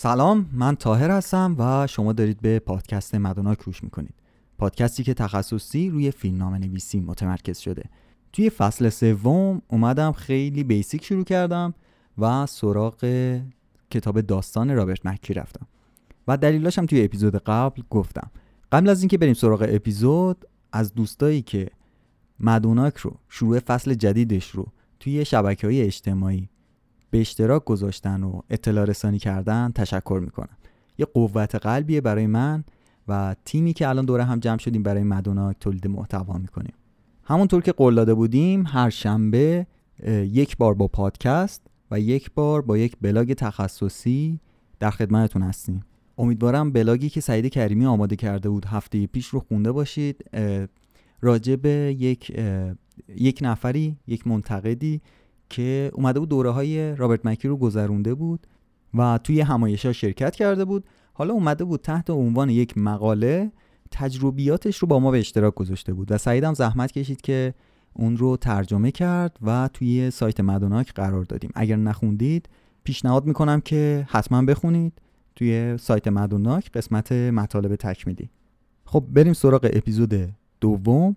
سلام من تاهر هستم و شما دارید به پادکست مدوناک روش می‌کنید. پادکستی که تخصصی روی فیلمنامه نویسی متمرکز شده. توی فصل سوم اومدم خیلی بیسیک شروع کردم و سراغ کتاب داستان رابرت مکی رفتم. و دلیلاشم توی اپیزود قبل گفتم. قبل از اینکه بریم سراغ اپیزود از دوستایی که مدوناک رو شروع فصل جدیدش رو توی شبکه های اجتماعی به اشتراک گذاشتن و اطلاع رسانی کردن تشکر می‌کنم. یه قوت قلبیه برای من و تیمی که الان دوره هم جمع شدیم برای مدوناک تولید محتوا می‌کنیم. همونطور که قول داده بودیم هر شنبه یک بار با پادکست و یک بار با یک بلاگ تخصصی در خدمتتون هستیم. امیدوارم بلاگی که سعید کریمی آماده کرده بود هفته پیش رو خونده باشید راجع یک یک نفری یک منتقدی که اومده بود دوره های رابرت مکی رو گذرونده بود و توی همایش ها شرکت کرده بود. حالا اومده بود تحت عنوان یک مقاله تجربیاتش رو با ما به اشتراک گذاشته بود و سعیدم زحمت کشید که اون رو ترجمه کرد و توی سایت مدوناک قرار دادیم. اگر نخوندید پیشنهاد می‌کنم که حتما بخونید توی سایت مدوناک قسمت مطالب تکمیلی. خب بریم سراغ اپیزود دوم.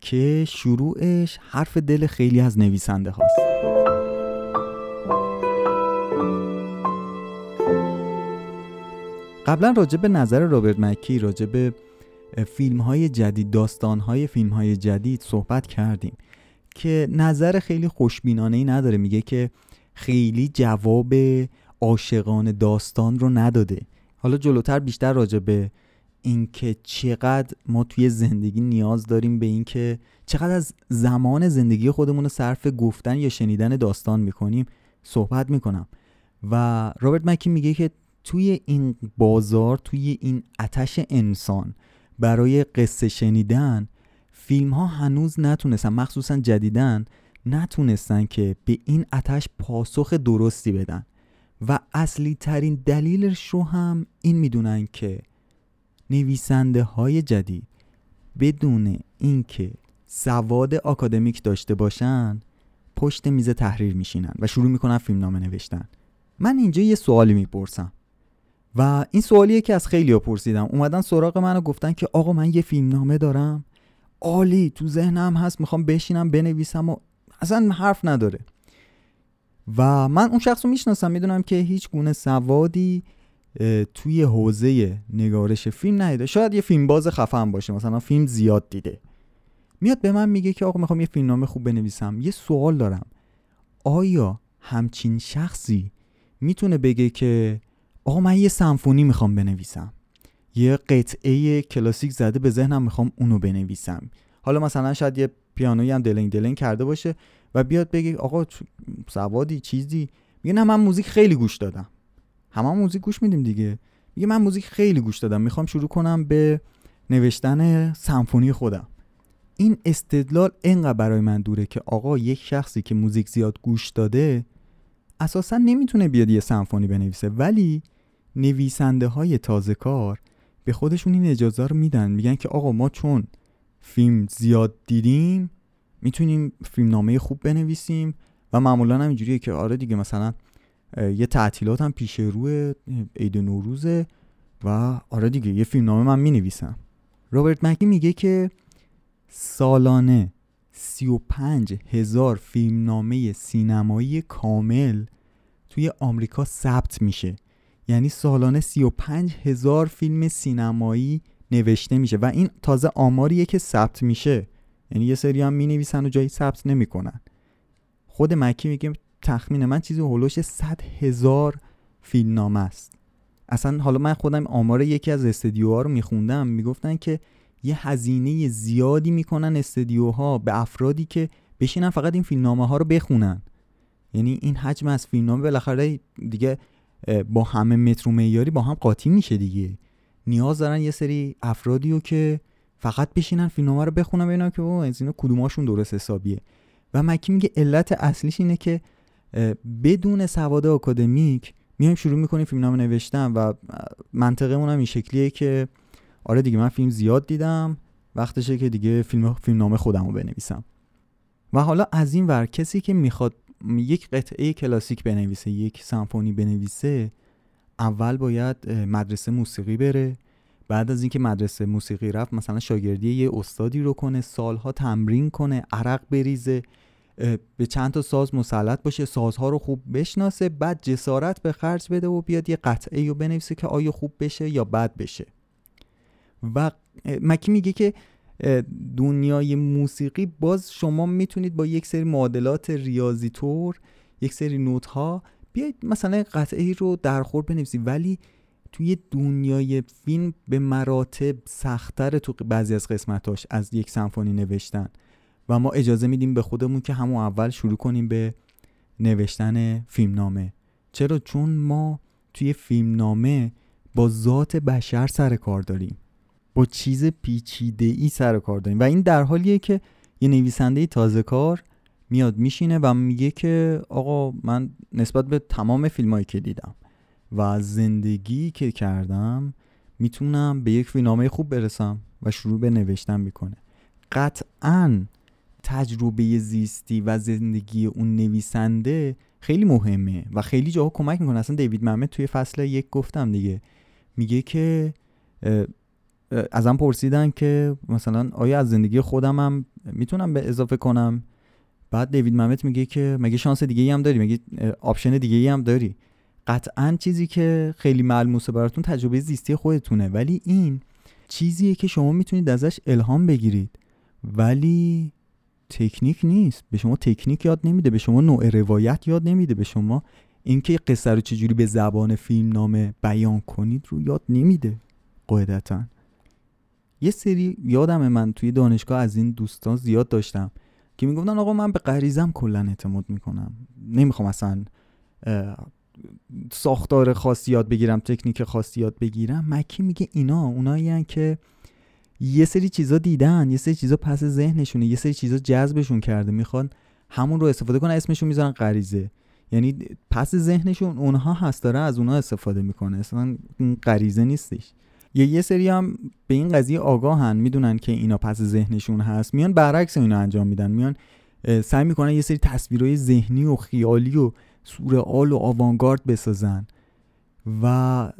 که شروعش حرف دل خیلی از نویسنده هاست. قبلا راجع به نظر رابرت مکی راجع به فیلم های جدید داستان های فیلم های جدید صحبت کردیم که نظر خیلی خوشبینانه ای نداره. میگه که خیلی جواب عاشقان داستان رو نداده. حالا جلوتر بیشتر راجع به اینکه چقدر ما توی زندگی نیاز داریم به اینکه چقدر از زمان زندگی خودمون رو صرف گفتن یا شنیدن داستان می‌کنیم صحبت می‌کنم. و رابرت مکی میگه که توی این بازار توی این اتش انسان برای قصه شنیدن فیلم ها هنوز نتونستن مخصوصا جدیدن نتونستن که به این اتش پاسخ درستی بدن. و اصلی ترین دلیلش رو هم این می‌دونن که نویسنده های جدید بدون اینکه سواد آکادمیک داشته باشن پشت میز تحریر میشینن و شروع می‌کنن فیلم نامه نوشتن. من اینجا یه سوالی می‌پرسم و این سوالیه که از خیلی ها پرسیدم. اومدن سراغ من و گفتن که آقا من یه فیلم نامه دارم. عالی تو ذهنم هست می‌خوام بشینم بنویسم و اصلا حرف نداره. و من اون شخص رو می‌شناسم می‌دونم که هیچ گونه سوادی توی حوزه نگارش فیلم ندیده. شاید یه فیلم باز خفن باشه مثلا فیلم زیاد دیده. میاد به من میگه که آقا می‌خوام یه فیلم نامه خوب بنویسم. یه سوال دارم. آیا همچین شخصی می‌تونه بگه که آقا من یه سمفونی می‌خوام بنویسم؟ یه قطعه کلاسیک زده به ذهنم می‌خوام اونو بنویسم. حالا مثلا شاید یه پیانویی هم دلنگ دلنگ کرده باشه و بیاد بگه آقا سوادی چیزی. میگه نه من موزیک خیلی گوش دادم. همه موزیک گوش میدیم دیگه. میگه من موزیک خیلی گوش دادم. می‌خوام شروع کنم به نوشتن سمفونی خودم. این استدلال انقدر برای من دوره که آقا یک شخصی که موزیک زیاد گوش داده اساسا نمی‌تونه بیاد یه سمفونی بنویسه. ولی نویسنده های تازه کار به خودشون این اجازه رو میدن. میگن که آقا ما چون فیلم زیاد دیدیم می‌تونیم فیلم نامه خوب بنویسیم و معمولا هم اینجوریه که آره دیگه مثلا یه تعطیلات هم پیش روی عید نوروزه و آره دیگه یه فیلم نامه من می‌نویسم. رابرت مکی میگه که سالانه 35 هزار فیلم نامه سینمایی کامل توی آمریکا ثبت میشه. یعنی سالانه 35 هزار فیلم سینمایی نوشته میشه و این تازه آماریه که ثبت میشه. یعنی یه سری هم می و جایی ثبت نمی‌کنن. خود مکی میگه تخمین من چیزی هولوش 100 هزار فیلم نامه است. اصلا حالا من خودم آمار یکی از استدیوها رو میخوندم می‌گفتن که یه هزینه زیادی می‌کنن استدیوها به افرادی که بشینن فقط این فیلمنامه ها رو بخونن. یعنی این حجم از فیلمنامه بالاخره دیگه با همه متر معیاری با هم قاطی میشه دیگه. نیاز دارن یه سری افرادی رو که فقط بشینن فیلمنامه رو بخونن ببینن که از اینا کدوماشون درست حسابیه. و مکی میگه علت اصلیش اینه که بدون سواد آکادمیک میایم شروع می‌کنیم فیلمنامه نوشتن و منطقمون هم این شکلیه که آره دیگه من فیلم زیاد دیدم وقتشه که دیگه فیلم فیلمنامه خودم رو بنویسم. و حالا از این ور کسی که می‌خواد یک قطعه کلاسیک بنویسه یک سمفونی بنویسه اول باید مدرسه موسیقی بره. بعد از اینکه مدرسه موسیقی رفت مثلا شاگردی یه استادی رو کنه سالها تمرین کنه عرق بریزه. به چند تا ساز مسلط باشه سازها رو خوب بشناسه بعد جسارت به خرج بده و بیاد یه قطعه رو بنویسه که آیا خوب بشه یا بد بشه. و مکی میگه که دنیای موسیقی باز شما می‌تونید با یک سری معادلات ریاضی طور یک سری نوت ها بیاید مثلا قطعه ای رو در خور بنویسید. ولی توی دنیای فیلم به مراتب سختتر تو بعضی از قسمتاش از یک سمفونی نوشتن. و ما اجازه میدیم به خودمون که همون اول شروع کنیم به نوشتن فیلمنامه. چرا؟ چون ما توی فیلمنامه با ذات بشر سر کار داریم. با چیز پیچیده ای سر کار داریم. و این در حالیه که یه نویسنده تازه کار میاد میشینه و میگه که آقا من نسبت به تمام فیلمایی که دیدم و زندگی که کردم می‌تونم به یک فیلمنامه خوب برسم و شروع به نوشتن می‌کنه. قطعا تجربه زیستی و زندگی اون نویسنده خیلی مهمه و خیلی جاها کمک می‌کنه. اصلا دیوید محمد توی فصل یک گفتم دیگه میگه که ازم پرسیدن که مثلا آیا از زندگی خودم هم می‌تونم به اضافه کنم؟ بعد دیوید ممت میگه که مگه شانس دیگه ای هم داری؟ مگه option دیگه ای هم داری؟ قطعا چیزی که خیلی ملموسه براتون تجربه زیستی خودتونه. ولی این چیزیه که شما می‌تونید ازش الهام بگیرید. ولی تکنیک نیست. به شما تکنیک یاد نمیده به شما نوع روایت یاد نمیده به شما اینکه قصه رو چجوری به زبان فیلم نامه بیان کنید رو یاد نمیده قاعدتا. یه سری یادم من توی دانشگاه از این دوستان زیاد داشتم که می‌گفتن آقا من به غریزم کلا اعتماد می‌کنم. نمی‌خوام اصلا ساختار خاصی یاد بگیرم تکنیک خاصی یاد بگیرم. مکی میگه اینا اونایی که یه سری چیزا دیدن یه سری چیزا پس ذهنشونه یه سری چیزا جذبشون کرده. می‌خوان همون رو استفاده کنن اسمشون می‌ذارن غریزه. یعنی پس ذهنشون اونها هست داره از اونها استفاده می‌کنه. اصلا غریزه نیستش. یا یه سری هم به این قضیه آگاهن می‌دونن که اینا پس ذهنشون هست. میان برعکس اینا انجام میدن. میان سعی می‌کنن یه سری تصویرهای ذهنی و خیالی و سورئال و آوانگارد بسازن. و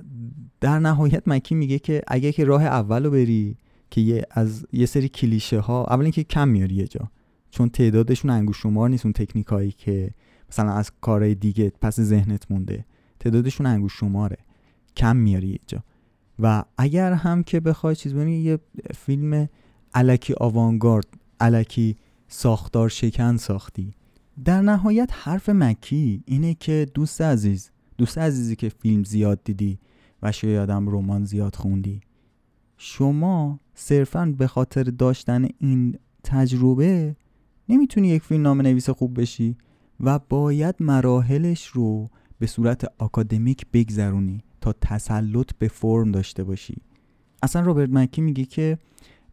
در نهایت مکی میگه که اگه که راه اول رو بری که یه از یه سری کلیشه ها اول اینکه کم میاری یه جا چون تعدادشون انگوش شمار نیست اون تکنیک هایی که مثلا از کارهای دیگه پس ذهنت مونده. تعدادشون انگوش شماره کم میاری یه جا. و اگر هم که بخوای چیز ببینی یه فیلم الکی آوانگارد الکی ساختار شکن ساختی. در نهایت حرف مکی اینه که دوست عزیز دوست عزیزی که فیلم زیاد دیدی و شاید هم رمان زیاد خوندی شما صرفا به خاطر داشتن این تجربه نمی‌تونی یک فیلم نام نویس خوب بشی و باید مراحلش رو به صورت آکادمیک بگذرونی تا تسلط به فرم داشته باشی. اصلا رابرت مکی میگه که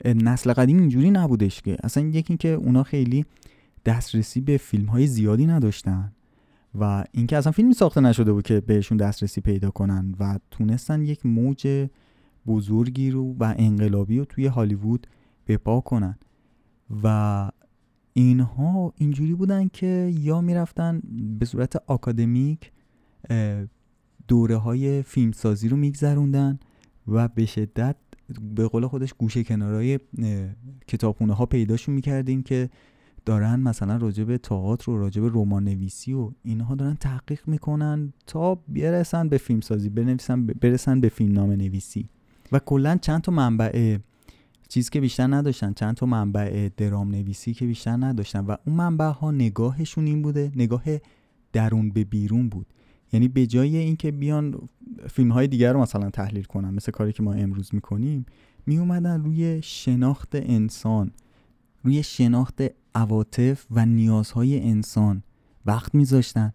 نسل قدیم اینجوری نبودش که. اصلا یکی که اونا خیلی دسترسی به فیلم های زیادی نداشتن و اینکه اصلا فیلمی ساخته نشده بود که بهشون دسترسی پیدا کنن و تونستن یک موج بزرگی رو و انقلابی رو توی هالیوود بپا کنن. و اینها اینجوری بودن که یا می‌رفتن به صورت آکادمیک دوره های فیلمسازی رو میگذروندن و به شدت به قول خودش گوشه کنارهای کتابخونه ها پیداشون می‌کردیم که دارن مثلا راجع به تئاتر و راجع به رمان نویسی و اینها دارن تحقیق می‌کنن تا برسن به فیلم سازی بنویسن برسن به فیلم نام نویسی و کلا چند تا منبع چیز که بیشتر نداشتن چند تا منبع درام نویسی که بیشتر نداشتن و اون منبع ها نگاهشون این بوده نگاه درون به بیرون بود. یعنی به جای اینکه بیان فیلم های دیگر رو مثلا تحلیل کنن مثل کاری که ما امروز می‌کنیم می اومدن روی شناخت انسان روی شناخت عواطف و نیازهای انسان وقت میذاشتن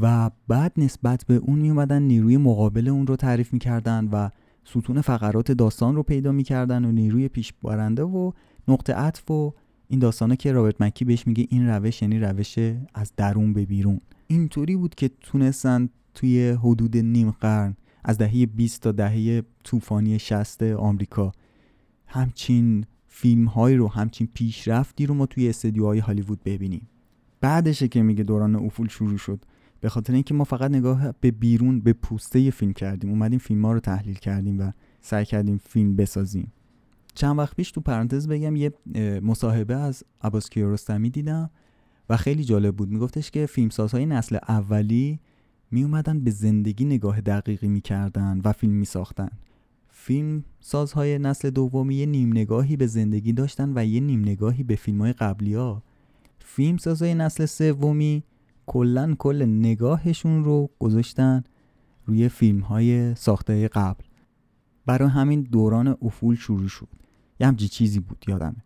و بعد نسبت به اون می اومدن نیروی مقابل اون رو تعریف می‌کردن و ستون فقرات داستان رو پیدا می‌کردن و نیروی پیش بارنده و نقطه عطف و این داستانه که رابرت مکی بهش میگه این روش یعنی روش از درون به بیرون. اینطوری بود که تونستن توی حدود نیم قرن از دهه 20 تا دهه طوفانی 60 آمریکا همچین فیلم هایی رو همچین پیشرفتی رو ما توی استدیوهای هالیوود ببینیم. بعدشه که میگه دوران افول شروع شد. به خاطر اینکه ما فقط نگاه به بیرون به پوسته فیلم کردیم. اومدیم فیلم ها رو تحلیل کردیم و سعی کردیم فیلم بسازیم. چند وقت پیش تو پرانتز بگم یه مصاحبه از عباس کیارستمی دیدم و خیلی جالب بود. میگفتش که فیلمسازهای نسل اولی می اومدن به زندگی نگاه دقیقی می‌کردن و فیلم میساختن. فیلم سازهای نسل دومی یه نیم نگاهی به زندگی داشتن و یه نیم نگاهی به فیلم های قبلی ها فیلم سازهای نسل سومی کلا کل نگاهشون رو گذاشتن روی فیلم های ساخته قبل. برای همین دوران افول شروع شد. یه همچی چیزی بود یادمه.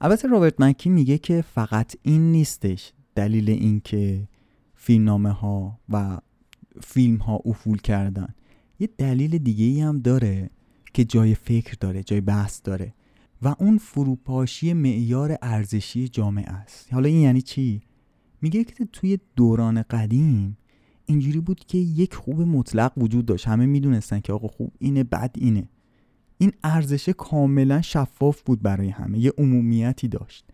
البته رابرت مکی میگه که فقط این نیستش. دلیل اینکه فیلمنامه ها و فیلم ها افول کردن. یه دلیل دیگه ای هم داره که جای فکر داره جای بحث داره. و اون فروپاشی معیار ارزشی جامعه است. حالا این یعنی چی؟ میگه که توی دوران قدیم اینجوری بود که یک خوب مطلق وجود داشت. همه می‌دونستن که آقا خوب اینه بد اینه. این ارزش کاملا شفاف بود برای همه یه عمومیتی داشت.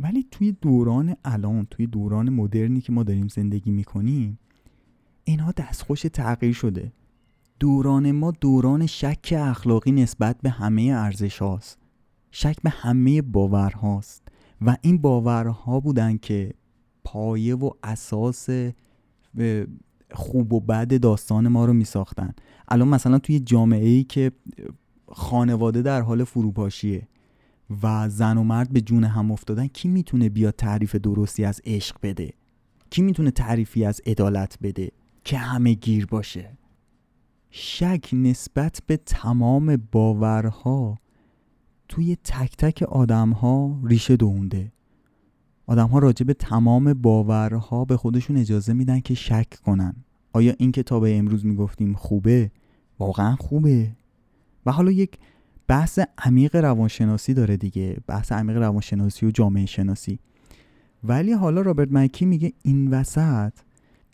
ولی توی دوران الان توی دوران مدرنی که ما داریم زندگی می‌کنیم اینها دستخوش تغییر شده. دوران ما دوران شک اخلاقی نسبت به همه ارزش هاست شک به همه باورهاست. و این باورها بودن که پایه و اساس خوب و بد داستان ما رو می ساختن الان مثلا توی جامعه ای که خانواده در حال فروپاشیه و زن و مرد به جون هم افتادن کی می‌تونه بیاد تعریف درستی از عشق بده؟ کی می‌تونه تعریفی از عدالت بده که همه گیر باشه؟ شک نسبت به تمام باورها توی تک تک آدم ها ریشه دونده آدم ها راجع به تمام باورها به خودشون اجازه میدن که شک کنن. آیا این کتاب امروز می‌گفتیم خوبه؟ واقعا خوبه. و حالا یک بحث عمیق روانشناسی داره دیگه. بحث عمیق روانشناسی و جامعه شناسی. ولی حالا رابرت مکی میگه این وسط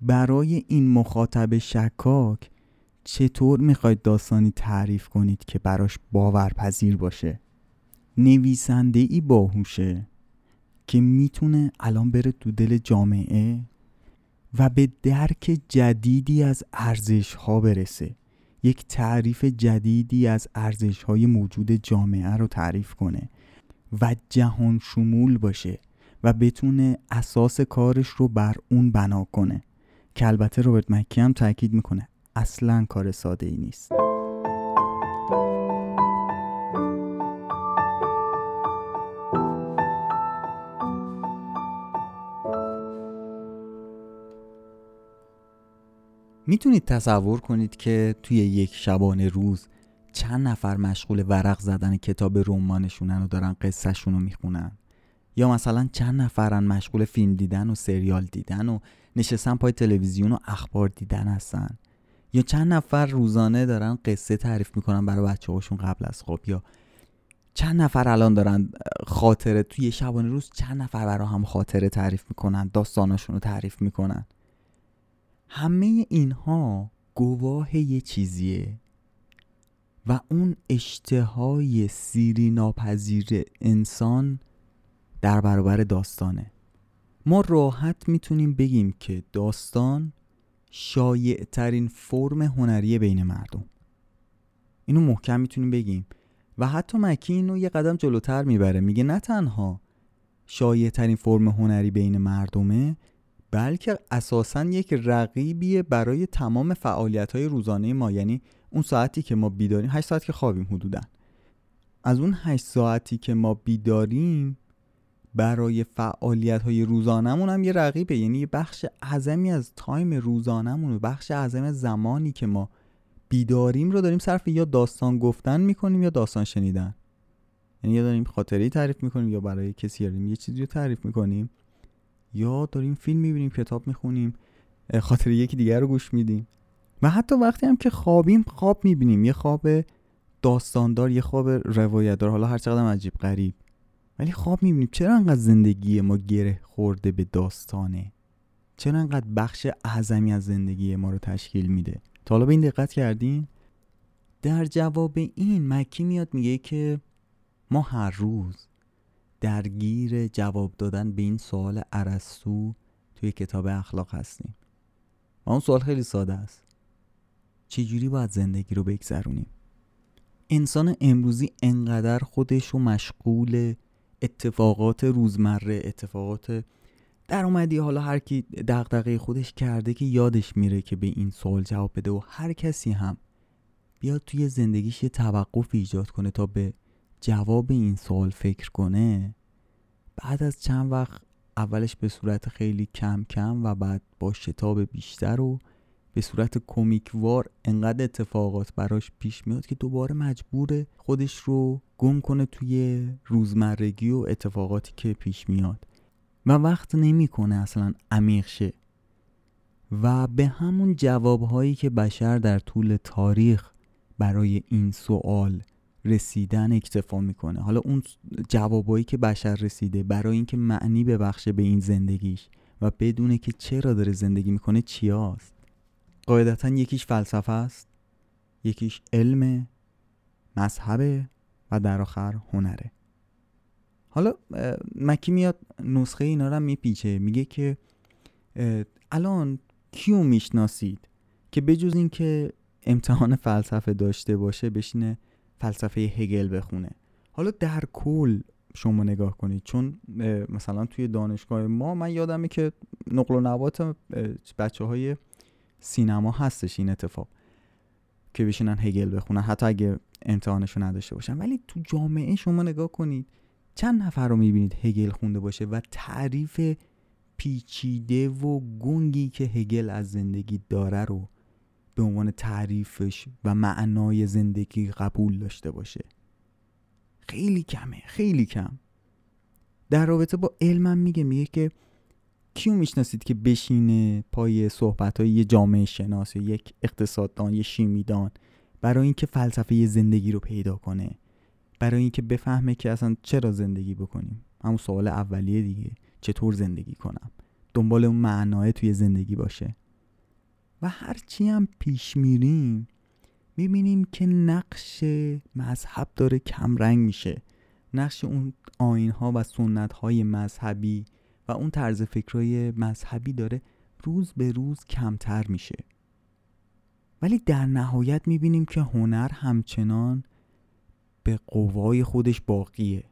برای این مخاطب شکاک چطور می‌خواید داستانی تعریف کنید که براش باورپذیر باشه؟ نویسنده ای باهوشه. که می‌تونه الان بره تو دل جامعه و به درک جدیدی از ارزش ها برسه. یک تعریف جدیدی از ارزش های موجود جامعه رو تعریف کنه و جهان شمول باشه و بتونه اساس کارش رو بر اون بنا کنه. که البته روبرت مکی هم تاکید می‌کنه اصلا کار ساده ای نیست. می‌تونید تصور کنید که توی یک شبانه روز چند نفر مشغول ورق زدن کتاب رمانشونن و دارن قصهشون رو می‌خونن؟ یا مثلا چند نفرن مشغول فیلم دیدن و سریال دیدن و نشستن پای تلویزیون و اخبار دیدن هستن؟ یا چند نفر روزانه دارن قصه تعریف می‌کنن برای بچه هاشون قبل از خواب؟ یا چند نفر الان دارن خاطره توی شبانه روز چند نفر برای هم خاطره تعریف می‌کنن داستاناشون رو تعریف می‌کنن؟ همه اینها گواه یه چیزیه و اون اشتهای سیری ناپذیر انسان در برابر داستانه. ما راحت می‌تونیم بگیم که داستان شایع ترین فرم هنری بین مردم. اینو محکم می‌تونیم بگیم و حتی مکی اینو یه قدم جلوتر می‌بره. میگه نه تنها شایع ترین فرم هنری بین مردمه بلکه اساسا یک رقیبیه برای تمام فعالیت های روزانه ما. یعنی اون ساعتی که ما بیداریم 8 ساعت که خوابیم حدودا. از اون 8 ساعتی که ما بیداریم برای فعالیت های روزانمون هم یه رقیبه. یعنی یه بخش اعظمی از تایم روزانمون بخش اعظمی از زمانی که ما بیداریم رو داریم صرف یا داستان گفتن می‌کنیم یا داستان شنیدن. یعنی یا داریم خاطره تعریف می‌کنیم یا برای کسی داریم یه چیزی رو تعریف می‌کنیم. یا داریم فیلم می‌بینیم کتاب می‌خونیم خاطر یکی دیگر رو گوش میدیم. و حتی وقتی هم که خوابیم خواب می‌بینیم. یه خواب داستاندار یه خواب روایتدار. حالا هر چقدر عجیب غریب. ولی خواب می‌بینیم. چرا انقدر زندگی ما گره خورده به داستانه؟ چرا انقدر بخش اعظمی از زندگی ما رو تشکیل میده؟ تا حالا به این دقت کردین؟ در جواب این مکی میاد میگه که ما هر روز درگیر جواب دادن به این سوال ارسطو توی کتاب اخلاق هستیم. و اون سوال خیلی ساده است. چجوری باید زندگی رو بگذرونیم؟ انسان امروزی انقدر خودش رو مشغول اتفاقات روزمره اتفاقات در اومدی حالا هر کی دغدغه خودش کرده که یادش میره که به این سوال جواب بده و هر کسی هم بیاد توی زندگیش یه توقف ایجاد کنه تا به جواب این سوال فکر کنه بعد از چند وقت اولش به صورت خیلی کم کم و بعد با شتاب بیشتر و به صورت کمیکوار انقدر اتفاقات براش پیش میاد که دوباره مجبور خودش رو گم کنه توی روزمرگی و اتفاقاتی که پیش میاد. و وقت نمی‌کنه اصلا عمیق شه. و به همون جوابهایی که بشر در طول تاریخ برای این سوال رسیدن اکتفا می‌کنه. حالا اون جوابایی که بشر رسیده برای اینکه معنی ببخشه به این زندگیش و بدونه که چرا داره زندگی می‌کنه چیاست؟ قاعدتا یکیش فلسفه است یکیش علم مذهب و در آخر هنره. حالا مکی میاد نسخه اینا رو میپیچه میگه که الان کیو می‌شناسید؟ که بجز اینکه امتحان فلسفه داشته باشه بشینه فلسفه هگل بخونه. حالا در کل شما نگاه کنید چون مثلا توی دانشگاه ما من یادمه که نقل و نبات بچه های سینما هستش این اتفاق که بشینن هگل بخونن حتی اگه امتحانشو نداشته باشن. ولی تو جامعه شما نگاه کنید چند نفر رو می‌بینید هگل خونده باشه و تعریف پیچیده و گنگی که هگل از زندگی داره رو به عنوان تعریفش و معنای زندگی قبول داشته باشه. خیلی کمه خیلی کم. در رابطه با علمم میگه میگه که کیو می‌شناسید که بشینه پای صحبت های یه جامعه شناس یا یک اقتصاددان یه شیمیدان برای اینکه فلسفه زندگی رو پیدا کنه برای اینکه بفهمه که اصلا چرا زندگی بکنیم. همون سوال اولیه دیگه چطور زندگی کنم؟ دنبال اون معنای توی زندگی باشه. و هرچی هم پیش میریم می‌بینیم که نقش مذهب داره کمرنگ میشه. نقش اون آین ها و سنت های مذهبی و اون طرز فکرهای مذهبی داره روز به روز کمتر میشه. ولی در نهایت می‌بینیم که هنر همچنان به قوای خودش باقیه.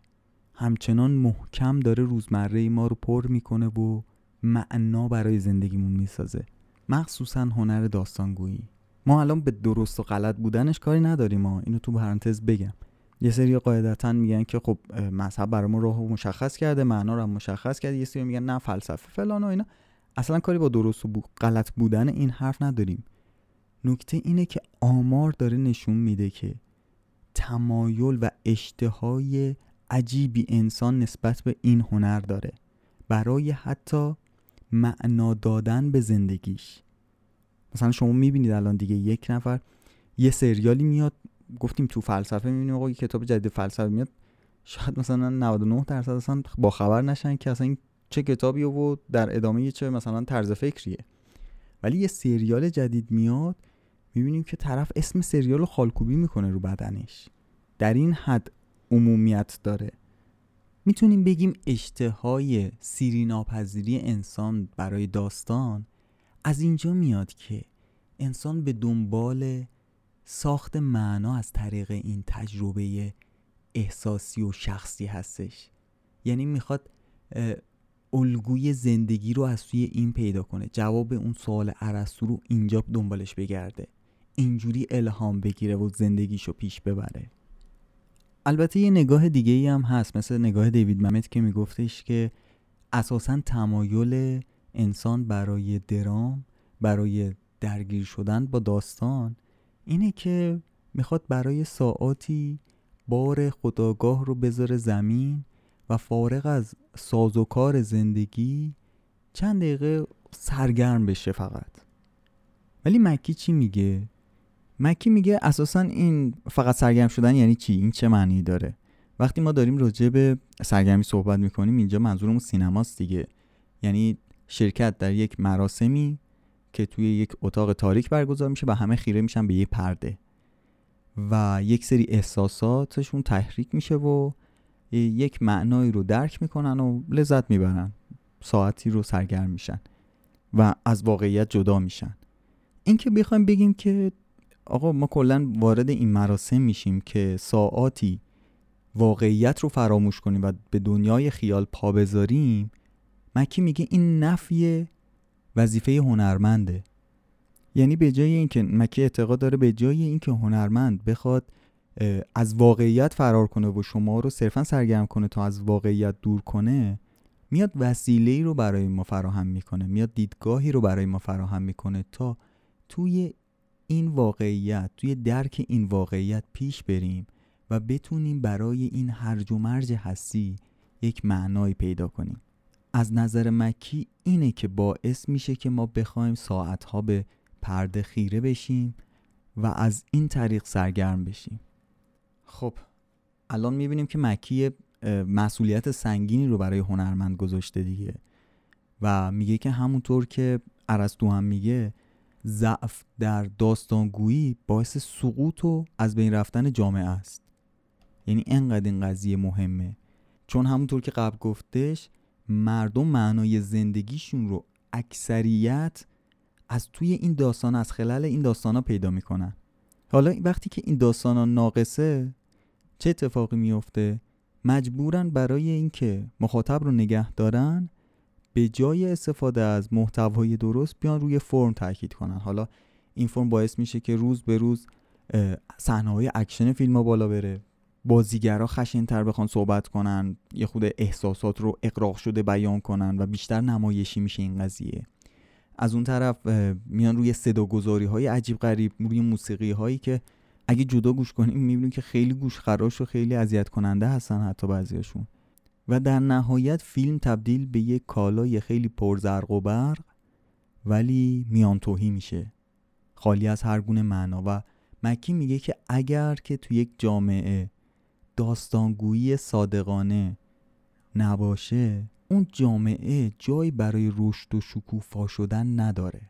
همچنان محکم داره روزمره ما رو پر می‌کنه و معنا برای زندگیمون می‌سازه. مخصوصا هنر داستانگویی. ما الان به درست و غلط بودنش کاری نداریم ما اینو تو پرانتز بگم. یه سری قاعدتا میگن که خب مذهب برای ما راه مشخص کرده معنا رو مشخص کرده. یه سری میگن نه فلسفه فلان و اینا. اصلا کاری با درست و غلط بودن این حرف نداریم. نکته اینه که آمار داره نشون میده که تمایل و اشتهای عجیبی انسان نسبت به این هنر داره. برای حتی معنا دادن به زندگیش. مثلا شما می‌بینید الان دیگه یک نفر یه سریالی میاد گفتیم تو فلسفه می‌بینیم آقا کتاب جدید فلسفه میاد. شاید مثلا 99 درصد اصلا با خبر نشن که اصلا این چه کتابی و در ادامه چه مثلا طرز فکریه. ولی یه سریال جدید میاد می‌بینیم که طرف اسم سریال رو خالکوبی می‌کنه رو بدنش. در این حد عمومیت داره. می‌تونیم بگیم اشتهای سیری ناپذیری انسان برای داستان از اینجا میاد که انسان به دنبال ساخت معنا از طریق این تجربه احساسی و شخصی هستش. یعنی می‌خواد الگوی زندگی رو از سوی این پیدا کنه. جواب اون سوال عرستو رو اینجا دنبالش بگرده. اینجوری الهام بگیره و زندگیشو پیش ببره. البته یه نگاه دیگه ای هم هست مثل نگاه دیوید ممت که میگفتش که اساسا تمایل انسان برای درام برای درگیر شدن با داستان اینه که می‌خواد برای ساعاتی بار خداگاه رو بذاره زمین و فارغ از سازوکار زندگی چند دقیقه سرگرم بشه فقط. ولی مکی چی میگه؟ مکی میگه اساسا این فقط سرگرم شدن یعنی چی؟ این چه معنی داره؟ وقتی ما داریم راجع به سرگرمی صحبت می‌کنیم اینجا منظورمون سینماست دیگه. یعنی شرکت در یک مراسمی که توی یک اتاق تاریک برگزار میشه و همه خیره میشن به یه پرده. و یک سری احساساتشون تحریک میشه و یک معنایی رو درک می‌کنن و لذت می‌برن. ساعتی رو سرگرم میشن و از واقعیت جدا میشن. اینکه بخوایم بگیم که آقا ما کلا وارد این مراسم میشیم که ساعاتی واقعیت رو فراموش کنیم و به دنیای خیال پا بذاریم مکی میگه این نفی وظیفه هنرمنده. یعنی به جای اینکه مکی اعتقاد داره به جای اینکه هنرمند بخواد از واقعیت فرار کنه و شما رو صرفا سرگرم کنه تا از واقعیت دور کنه میاد وسیله رو برای ما فراهم می‌کنه میاد دیدگاهی رو برای ما فراهم می‌کنه تا توی این واقعیت توی درک این واقعیت پیش بریم و بتونیم برای این هرج و مرج هستی یک معنایی پیدا کنیم. از نظر مکی اینه که باعث میشه که ما بخوایم ساعتها به پرده خیره بشیم و از این طریق سرگرم بشیم. خب الان می‌بینیم که مکی مسئولیت سنگینی رو برای هنرمند گذاشته دیگه و میگه که همونطور که ارسطو هم میگه ضعف در داستانگویی باعث سقوط و از بین رفتن جامعه است. یعنی انقدر این قضیه مهمه. چون همونطور که قبل گفتش مردم معنای زندگیشون رو اکثریت از توی این داستان از خلال این داستان ها پیدا می‌کنن. حالا وقتی که این داستان ها ناقصه چه اتفاقی میفته مجبورن برای اینکه مخاطب رو نگه دارن به جای استفاده از محتوای درست بیان روی فرم تاکید کنن. حالا این فرم باعث میشه که روز به روز صحنه های اکشن فیلم ها بالا بره بازیگرا خشنتر بخوان صحبت کنن یه خورده احساسات رو اغراق شده بیان کنن و بیشتر نمایشی میشه این قضیه. از اون طرف میان روی صدا گذاری های عجیب غریب روی موسیقی هایی که اگه جدا گوش کنیم می‌بینیم که خیلی گوش خراش و خیلی اذیت کننده هستن حتی بعضیاشون و در نهایت فیلم تبدیل به یک کالای خیلی پرزرق و برق ولی میان توهی میشه. خالی از هر گونه معنا. و مکی میگه که اگر که تو یک جامعه داستانگویی صادقانه نباشه اون جامعه جایی برای رشد و شکوفا شدن نداره.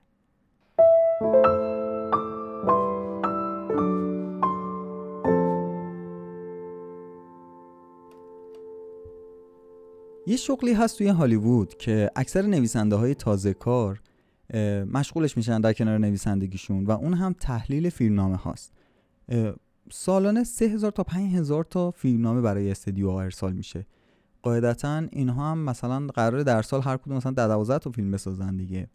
یه شغلی هست توی هالیوود که اکثر نویسنده های تازه کار مشغولش میشن در کنار نویسندگیشون و اون هم تحلیل فیلمنامه هاست. سالانه 3000 تا 5000 تا فیلمنامه برای استدیو ارسال میشه. قاعدتا اینها هم مثلا قرار در سال هر کدوم مثلا 12 تا فیلم بسازن دیگه.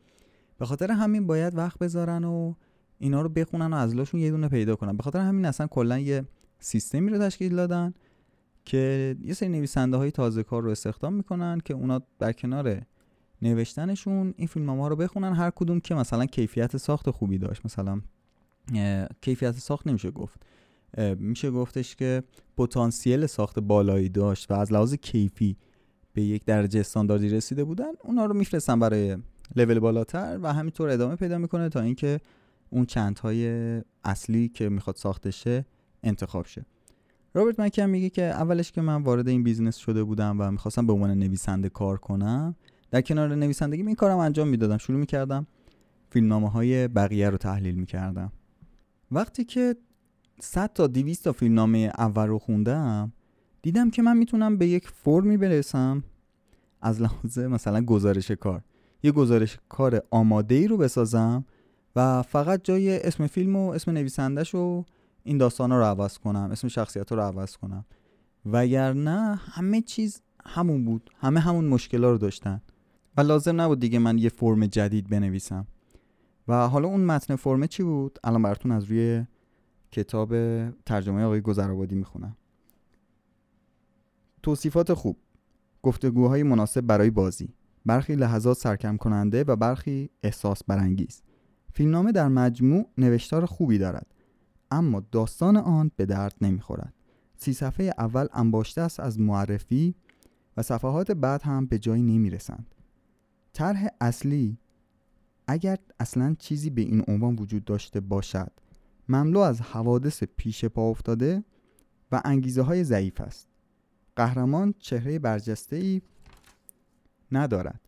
به خاطر همین باید وقت بذارن و اینا رو بخونن و از لاشون یه دونه پیدا کنن. به خاطر همین اصلا کلا یه سیستمی رو تشکیل دادن که یه سری نویسنده های تازه کار رو استخدام می‌کنن که اونا در کنار نوشتنشون این فیلم ها رو بخونن. هر کدوم که مثلا کیفیت ساخت خوبی داشت. مثلا کیفیت ساخت نمیشه گفت. میشه گفتش که پتانسیل ساخت بالایی داشت و از لحاظ کیفی به یک درجه استانداردی رسیده بودن. اونا رو میفرستن برای لول بالاتر و همینطور ادامه پیدا می‌کنه تا اینکه اون چندهای اصلی که می‌خواد ساخته شه انتخاب شه. رابرت مکی میگه که اولش که من وارد این business شده بودم و می‌خواستم به عنوان نویسنده کار کنم در کنار نویسندگی این کارم انجام می‌دادم شروع می‌کردم فیلمنامه های بقیه رو تحلیل می‌کردم. وقتی که 100 تا 200 تا فیلمنامه اول رو خوندم دیدم که من می‌تونم به یک فرمی برسم از لحاظ مثلا گزارش کار. یه گزارش کار آماده ای رو بسازم و فقط جای اسم فیلم و اسم نویسندش و این داستان رو عوض کنم اسم شخصیت رو عوض کنم. وگرنه همه چیز همون بود. همه همون مشکل رو داشتن. و لازم نبود دیگه من یه فرم جدید بنویسم. و حالا اون متن فرمه چی بود؟ الان براتون از روی کتاب ترجمه آقای گذرآبادی می‌خونم. توصیفات خوب. گفتگوهای مناسب برای بازی. برخی لحظات سرکم کننده و برخی احساس برانگیز. فیلمنامه در مجموع نوشتار خوبی دارد. اما داستان آن به درد نمی‌خورد. سی صفحه اول انباشته است از معرفی و صفحات بعد هم به جایی نمی‌رسند. طرح اصلی اگر اصلا چیزی به این عنوان وجود داشته باشد مملو از حوادث پیش پا افتاده و انگیزه های ضعیف است. قهرمان چهره برجسته ای ندارد.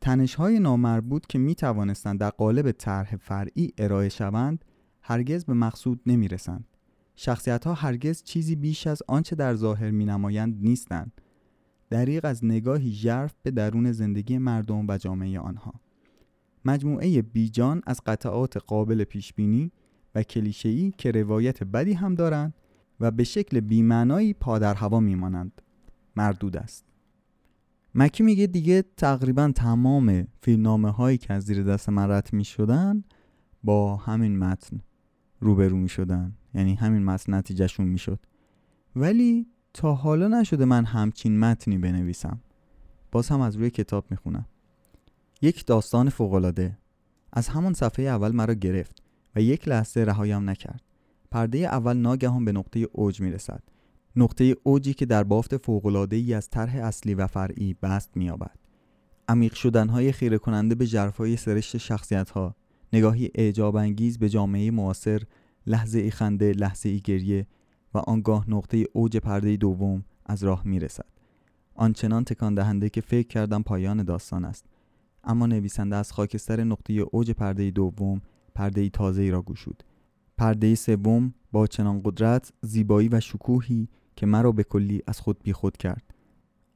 تنش های نامربوط که می توانستند در قالب طرح فرعی ارائه شوند هرگز به مقصود نمی رسند. شخصیت ها هرگز چیزی بیش از آنچه در ظاهر می نمایند نیستند. دریق از نگاهی ژرف به درون زندگی مردم و جامعه آنها. مجموعه بیجان از قطعات قابل پیشبینی و کلیشه‌ای که روایت بدی هم دارند و به شکل بیمعنایی پا در هوا میمانند مردود است مکی میگه دیگه تقریبا تمام فیلمنامه هایی که از زیر دست من رد می شدن با همین متن روبرو می شدن یعنی همین متن نتیجهشون می شد ولی تا حالا نشده من همچین متنی بنویسم. باز هم از روی کتاب می‌خونم. یک داستان فوقالعاده. از همون صفحه اول مرا گرفت و یک لحظه رهایم نکرد. پرده اول ناگهان به نقطه اوج می‌رسد. نقطه اوجی که در بافت فوقالعاده ای از طرح اصلی و فرعی بست مییابد. عمیق شدنهای خیره کننده به جرفای سرشت شخصیت ها نگاهی اعجاب انگیز به جامعه معاصر لحظه ای خنده لحظه ای گریه و آنگاه نقطه اوج پرده دوم از راه می‌رسد. آنچنان تکان دهنده که فکر کردم پایان داستان است. اما نویسنده از خاکستر نقطه اوج پرده دوم پرده تازه ای را گشود. پرده سوم با چنان قدرت زیبایی و شکوهی که مرا به کلی از خود بیخود کرد.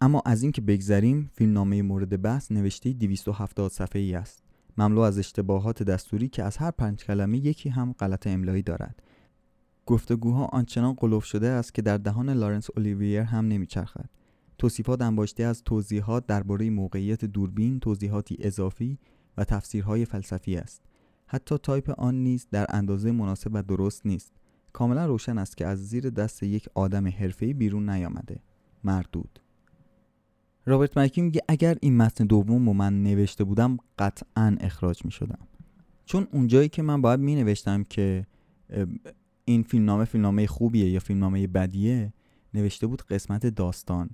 اما از اینکه بگذریم فیلمنامه مورد بحث نوشته 270 صفحه ای است. مملو از اشتباهات دستوری که از هر پنج کلمه یکی هم غلط املایی دارد. گفتگوها آنچنان قلوف شده است که در دهان لارنس اولیویر هم نمیچرخد. توصیفات انباشته از توضیحات درباره موقعیت دوربین توضیحاتی اضافی و تفسیرهای فلسفی است. حتی تایپ آن نیز در اندازه مناسب و درست نیست. کاملا روشن است که از زیر دست یک آدم حرفه‌ای بیرون نیامده. مردود. رابرت مکی میگه اگر این متن دوم رو من نوشته بودم قطعا اخراج می شدم چون اونجایی که من باید می نوشتم که این فیلمنامه فیلمنامه خوبیه یا فیلمنامه بدیه نوشته بود قسمت داستان.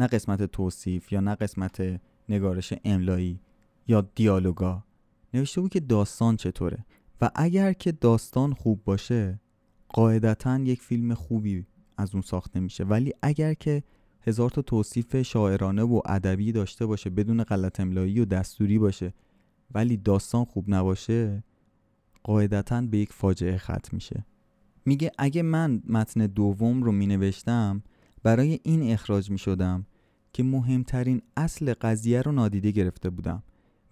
نه قسمت توصیف یا نه قسمت نگارش املایی یا دیالوگا. نوشته بود که داستان چطوره. و اگر که داستان خوب باشه قاعدتا یک فیلم خوبی از اون ساخته میشه. ولی اگر که هزار تا توصیف شاعرانه و ادبی داشته باشه بدون غلط املایی و دستوری باشه. ولی داستان خوب نباشه قاعدتا به یک فاجعه ختم میشه. میگه اگه من متن دوم رو مینوشتم برای این اخراج می‌شدم که مهمترین اصل قضیه رو نادیده گرفته بودم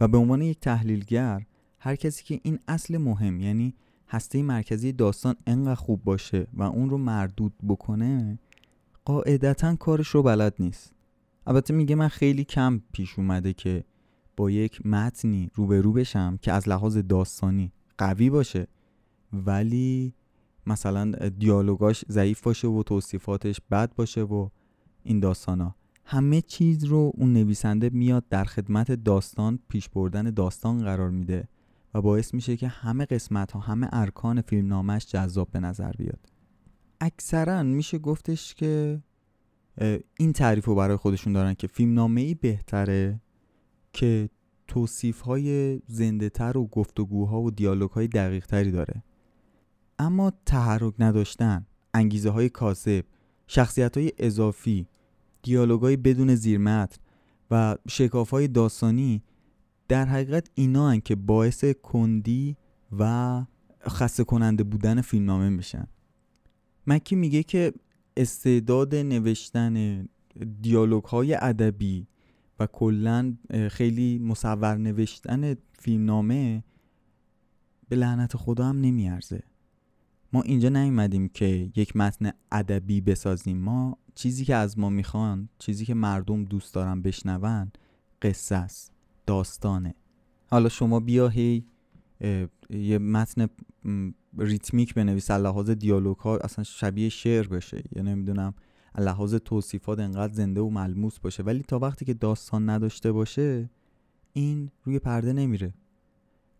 و به عنوان یک تحلیلگر هر کسی که این اصل مهم یعنی هسته مرکزی داستان انقدر خوب باشه و اون رو مردود بکنه قاعدتا کارش رو بلد نیست. البته میگه من خیلی کم پیش اومده که با یک متنی روبرو بشم که از لحاظ داستانی قوی باشه ولی مثلا دیالوگاش ضعیف باشه و توصیفاتش بد باشه و این ها همه چیز رو اون نویسنده میاد در خدمت داستان پیش بردن داستان قرار میده و باعث میشه که همه قسمت ها همه ارکان فیلم نامش جذاب به نظر بیاد. اکثرا میشه گفتش که این تعریف رو برای خودشون دارن که فیلم نامه ای بهتره که توصیف های زنده تر و گفتگوها و دیالوگ های دقیق تری داره. اما تحرک نداشتن انگیزه های کاسب شخصیت های اضافی دیالوگ های بدون زیرمتن و شکاف های داستانی در حقیقت اینا هن که باعث کندی و خسته کننده بودن فیلمنامه میشن. مکی میگه که استعداد نوشتن دیالوگ های ادبی و کلا خیلی مصور نوشتن فیلمنامه به لعنت خدا هم نمیارزه. ما اینجا نیومدیم که یک متن ادبی بسازیم. ما چیزی که از ما می‌خوان چیزی که مردم دوست دارن بشنون قصه است داستانه. حالا شما بیا هی یه متن ریتمیک بنویس لحاظ دیالوگ ها اصلا شبیه شعر بشه. یا نمی‌دونم لحاظ توصیفات انقدر زنده و ملموس باشه. ولی تا وقتی که داستان نداشته باشه این روی پرده نمیره.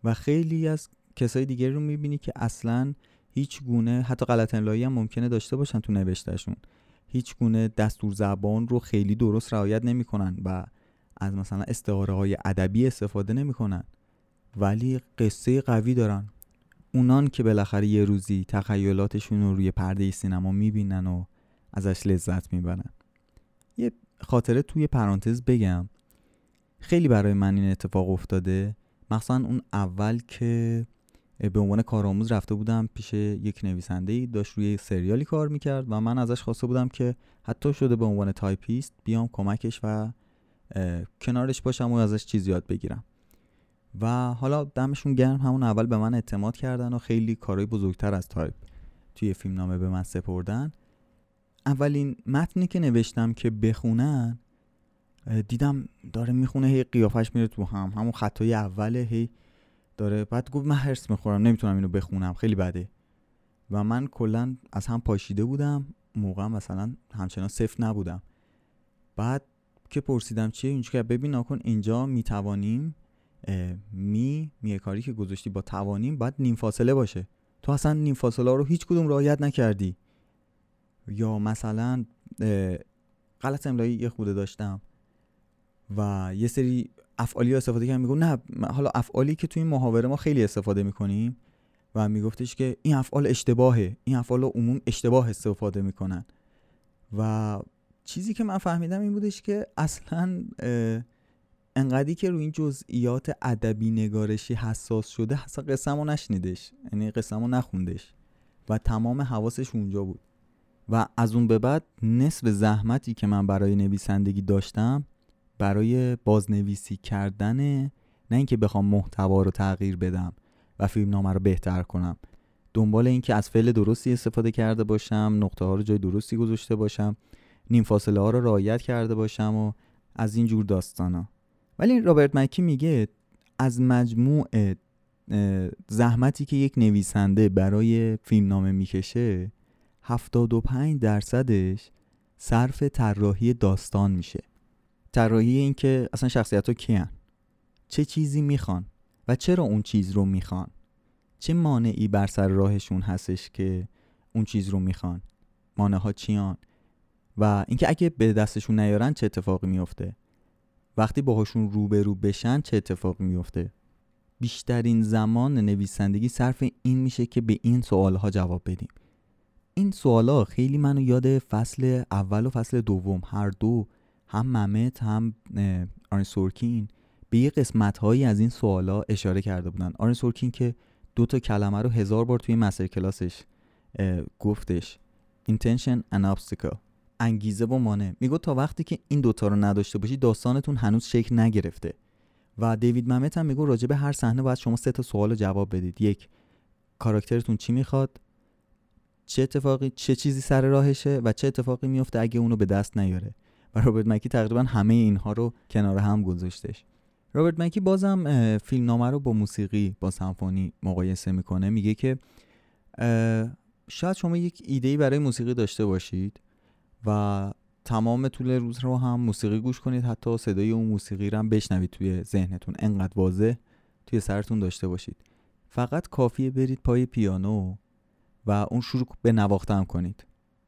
و خیلی از کسای دیگری رو می‌بینی که اصلا هیچ گونه حتی غلط املایی هم ممکنه داشته باشن تو نوشتهشون. هیچ گونه دستور زبان رو خیلی درست رعایت نمی‌کنن و از مثلا استعاره های ادبی استفاده نمی‌کنن. ولی قصه قوی دارن. اونان که بالاخره یه روزی تخیلاتشون رو روی پرده سینما می‌بینن و ازش لذت می‌برن. یه خاطره توی پرانتز بگم. خیلی برای من این اتفاق افتاده. مخصوصا اون اول که به عنوان کارآموز رفته بودم پیش یک نویسنده ای داشت روی سریالی کار می‌کرد و من ازش خواسته بودم که حتی شده به عنوان تایپیست بیام کمکش و کنارش باشم و ازش چیز یاد بگیرم. و حالا دمشون گرم همون اول به من اعتماد کردن و خیلی کارهای بزرگتر از تایپ توی فیلم نامه به من سپردن. اولین متنی که نوشتم که بخونن دیدم داره می‌خونه هی قیافش میره تو هم همون خطای اوله هی داره بعد گفت من هرس می‌خورم نمی‌تونم اینو بخونم خیلی بده. و من کلا از هم پاشیده بودم موقع مثلا همچنان صفر نبودم. بعد که پرسیدم چیه اینجا که ببین نکن اینجا می‌توانیم می می کاری که گذاشتی با توانیم باید نیم فاصله باشه. تو اصلا نیم فاصله رو هیچ کدوم رعایت نکردی. یا مثلا غلط املایی یه خوده داشتم و یه سری افعالی استفاده کردم. میگو نه حالا افعالی که تو این محاوره ما خیلی استفاده می‌کنیم و میگفتش که این افعال اشتباهه این افعال عموم اشتباه استفاده می‌کنن. و چیزی که من فهمیدم این بودش که اصلا انقدری که روی این جزئیات ادبی نگارشی حساس شده اصلا قسمو نشنیدش. یعنی قسمو نخوندش. و تمام حواسش اونجا بود. و از اون به بعد نصف زحمتی که من برای نویسندگی داشتم برای بازنویسی کردن نه اینکه بخوام محتوا رو تغییر بدم و فیلم نامه رو بهتر کنم. دنبال اینکه از فعل درستی استفاده کرده باشم نقطه ها رو جای درستی گذاشته باشم نیم فاصله ها رو رعایت کرده باشم و از این جور داستان ها. ولی رابرت مکی میگه از مجموع زحمتی که یک نویسنده برای فیلم نامه می‌کشه 75 درصدش صرف طراحی داستان میشه. طراحی این که اصلا شخصیت ها کیان؟ چه چیزی می‌خوان؟ و چرا اون چیز رو می‌خوان؟ چه مانعی بر سر راهشون هستش که اون چیز رو می‌خوان؟ مانع ها چیان؟ و اینکه اگه به دستشون نیارن چه اتفاقی میفته وقتی باهاشون روبرو بشن چه اتفاقی میفته بیشترین زمان نویسندگی صرف این میشه که به این سوال ها جواب بدیم. این سوالا خیلی منو یاد فصل اول و فصل دوم هر دو هم ممت هم آرن سورکین به یه قسمت هایی از این سوالا اشاره کرده بودن. آرن سورکین که دو تا کلمه رو هزار بار توی مستر کلاسش گفتش. Intention and obstacle. انگیزه و مانع. میگو تا وقتی که این دوتا رو نداشته باشی داستانتون هنوز شکل نگرفته. و دیوید ممت هم میگو راجع به هر صحنه باید شما سه تا سوال جواب بدید. یک کاراکترتون چی می‌خواد؟ چه اتفاقی چه چیزی سر راهشه؟ و چه اتفاقی میفته اگه اونو به دست نیاره؟ و رابرت مکی تقریبا همه اینها رو کنار هم گذاشتش. رابرت مکی بازم فیلم نامه رو با موسیقی با سمفونی مقایسه می‌کنه. میگه که شاید شما یک ایده برای موسیقی داشته باشید. و تمام طول روز رو هم موسیقی گوش کنید. حتی صدای اون موسیقی رو هم بشنوید توی ذهنتون. انقدر واضح توی سرتون داشته باشید. فقط کافیه برید پای پیانو و اون شروع به نواختن کنید.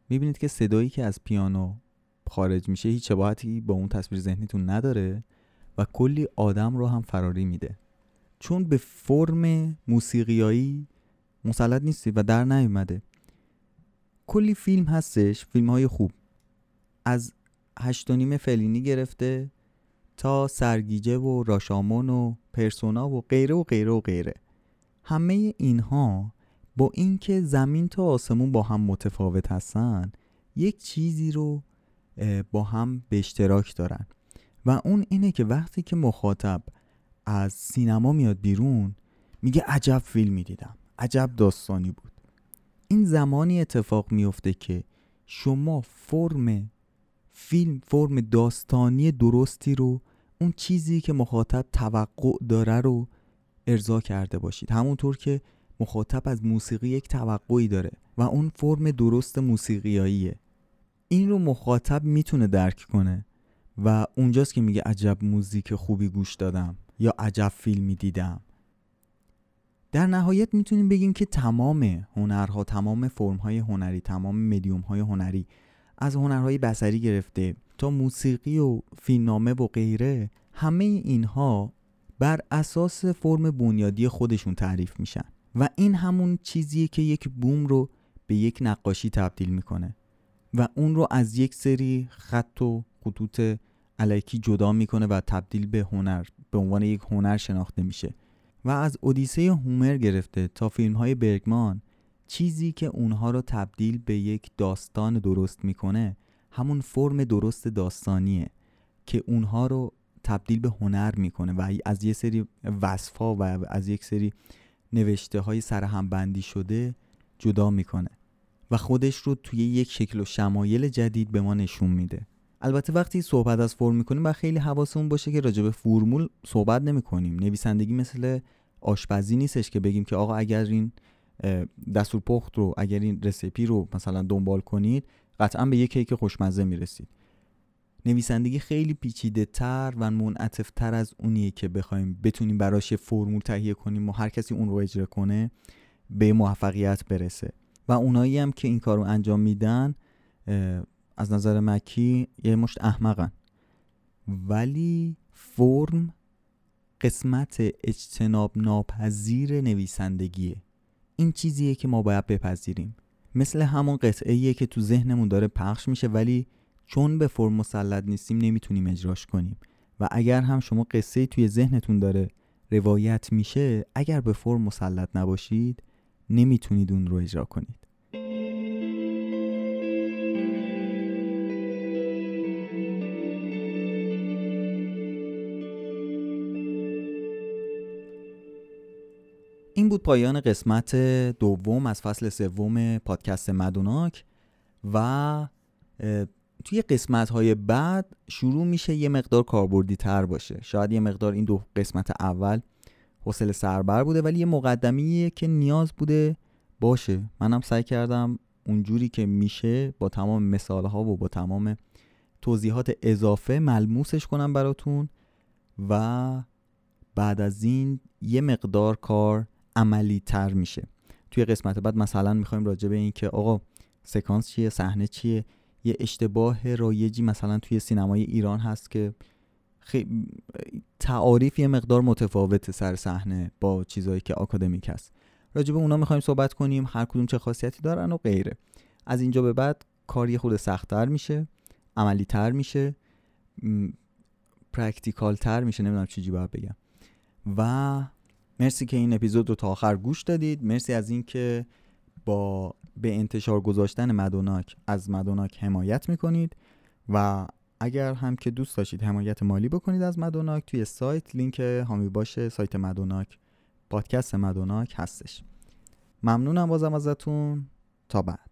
می‌بینید که صدایی که از پیانو خارج میشه هیچ شباهتی با اون تصویر ذهنیتون نداره و کلی آدم رو هم فراری میده. چون به فرم موسیقیایی مسلط نیستی و در نیومده. کلی فیلم هستش فیلم های خوب. از هشت و نیم فلینی گرفته تا سرگیجه و راشامون و پرسونا و غیره و غیره و غیره. همه اینها با اینکه زمین تا آسمون با هم متفاوت هستن یک چیزی رو با هم به اشتراک دارن. و اون اینه که وقتی که مخاطب از سینما میاد بیرون میگه عجب فیلمی دیدم عجب داستانی بود. این زمانی اتفاق میفته که شما فرم فیلم فرم داستانی درستی رو اون چیزی که مخاطب توقع داره رو ارضا کرده باشید. همونطور که مخاطب از موسیقی یک توقعی داره و اون فرم درست موسیقیاییه. این رو مخاطب می‌تونه درک کنه و اونجاست که میگه عجب موزیک خوبی گوش دادم یا عجب فیلمی دیدم. در نهایت می‌تونیم بگیم که تمام هنرها تمام فرمهای هنری تمام مدیوم هنری از هنرهای بسری گرفته. تا موسیقی و فیلمنامه و غیره همه اینها بر اساس فرم بنیادی خودشون تعریف میشن. و این همون چیزیه که یک بوم رو به یک نقاشی تبدیل می‌کنه. و اون رو از یک سری خط و خطوط علکی جدا می‌کنه و تبدیل به هنر به عنوان یک هنر شناخته میشه. و از اودیسه هومر گرفته تا فیلم های برگمان چیزی که اونها رو تبدیل به یک داستان درست می‌کنه همون فرم درست داستانیه که اونها رو تبدیل به هنر می‌کنه و از یه سری وصفا و از یک سری نوشته های سرهم بندی شده جدا می‌کنه و خودش رو توی یک شکل و شمایل جدید به ما نشون میده. البته وقتی صحبت از فرم می‌کنیم و خیلی حواسمون باشه که راجع به فرمول صحبت نمی‌کنیم. نویسندگی مثل آشپزی نیستش که بگیم که آقا اگر این دستور پخت رو اگر این رسیپی رو مثلا دنبال کنید قطعا به یک کیک خوشمزه می‌رسید. نویسندگی خیلی پیچیده تر و منعطف تر از اونیه که بخوایم بتونیم براش فرمول تهیه کنیم و هر کسی اون رو اجرا کنه به موفقیت برسه. و اونایی هم که این کار رو انجام میدن از نظر مکی یه مشت احمقن. ولی فرم قسمت اجتناب ناپذیر نویسندگیه. این چیزیه که ما باید بپذیریم. مثل همون قطعه که تو ذهنمون داره پخش میشه ولی چون به فرم مسلط نیستیم نمی‌تونیم اجراش کنیم. و اگر هم شما قصه توی ذهنتون داره روایت میشه اگر به فرم مسلط نباشید نمی‌تونید اون رو اجرا کنید. بود پایان قسمت دوم از فصل سوم پادکست مدوناک و توی قسمت های بعد شروع میشه یه مقدار کاربردی تر باشه. شاید یه مقدار این دو قسمت اول حوصله سربر بوده ولی یه مقدمیه که نیاز بوده باشه. منم سعی کردم اونجوری که میشه با تمام مثال ها و با تمام توضیحات اضافه ملموسش کنم براتون و بعد از این یه مقدار کار عملی تر میشه. توی قسمت بعد مثلا می‌خوایم راجع به این که آقا سکانس چیه؟ صحنه چیه؟ یه اشتباه رایجی مثلا توی سینمای ایران هست که خی... تعاریف یه مقدار متفاوت سر صحنه با چیزهایی که آکادمیک هست. راجع به اونا می‌خوایم صحبت کنیم هر کدوم چه خاصیتی دارن و غیره. از اینجا به بعد کار یه خورده سختتر میشه عملی تر میشه practical تر میشه نمی‌دونم چیزی باید بگم. و مرسی که این اپیزود رو تا آخر گوش دادید. مرسی از اینکه با به اشتراک گذاشتن مدوناک از مدوناک حمایت می‌کنید و اگر هم که دوست داشتید حمایت مالی بکنید از مدوناک توی سایت لینک هامی باشه. سایت مدوناک پادکست مدوناک هستش. ممنونم بازم ازتون. تا بعد.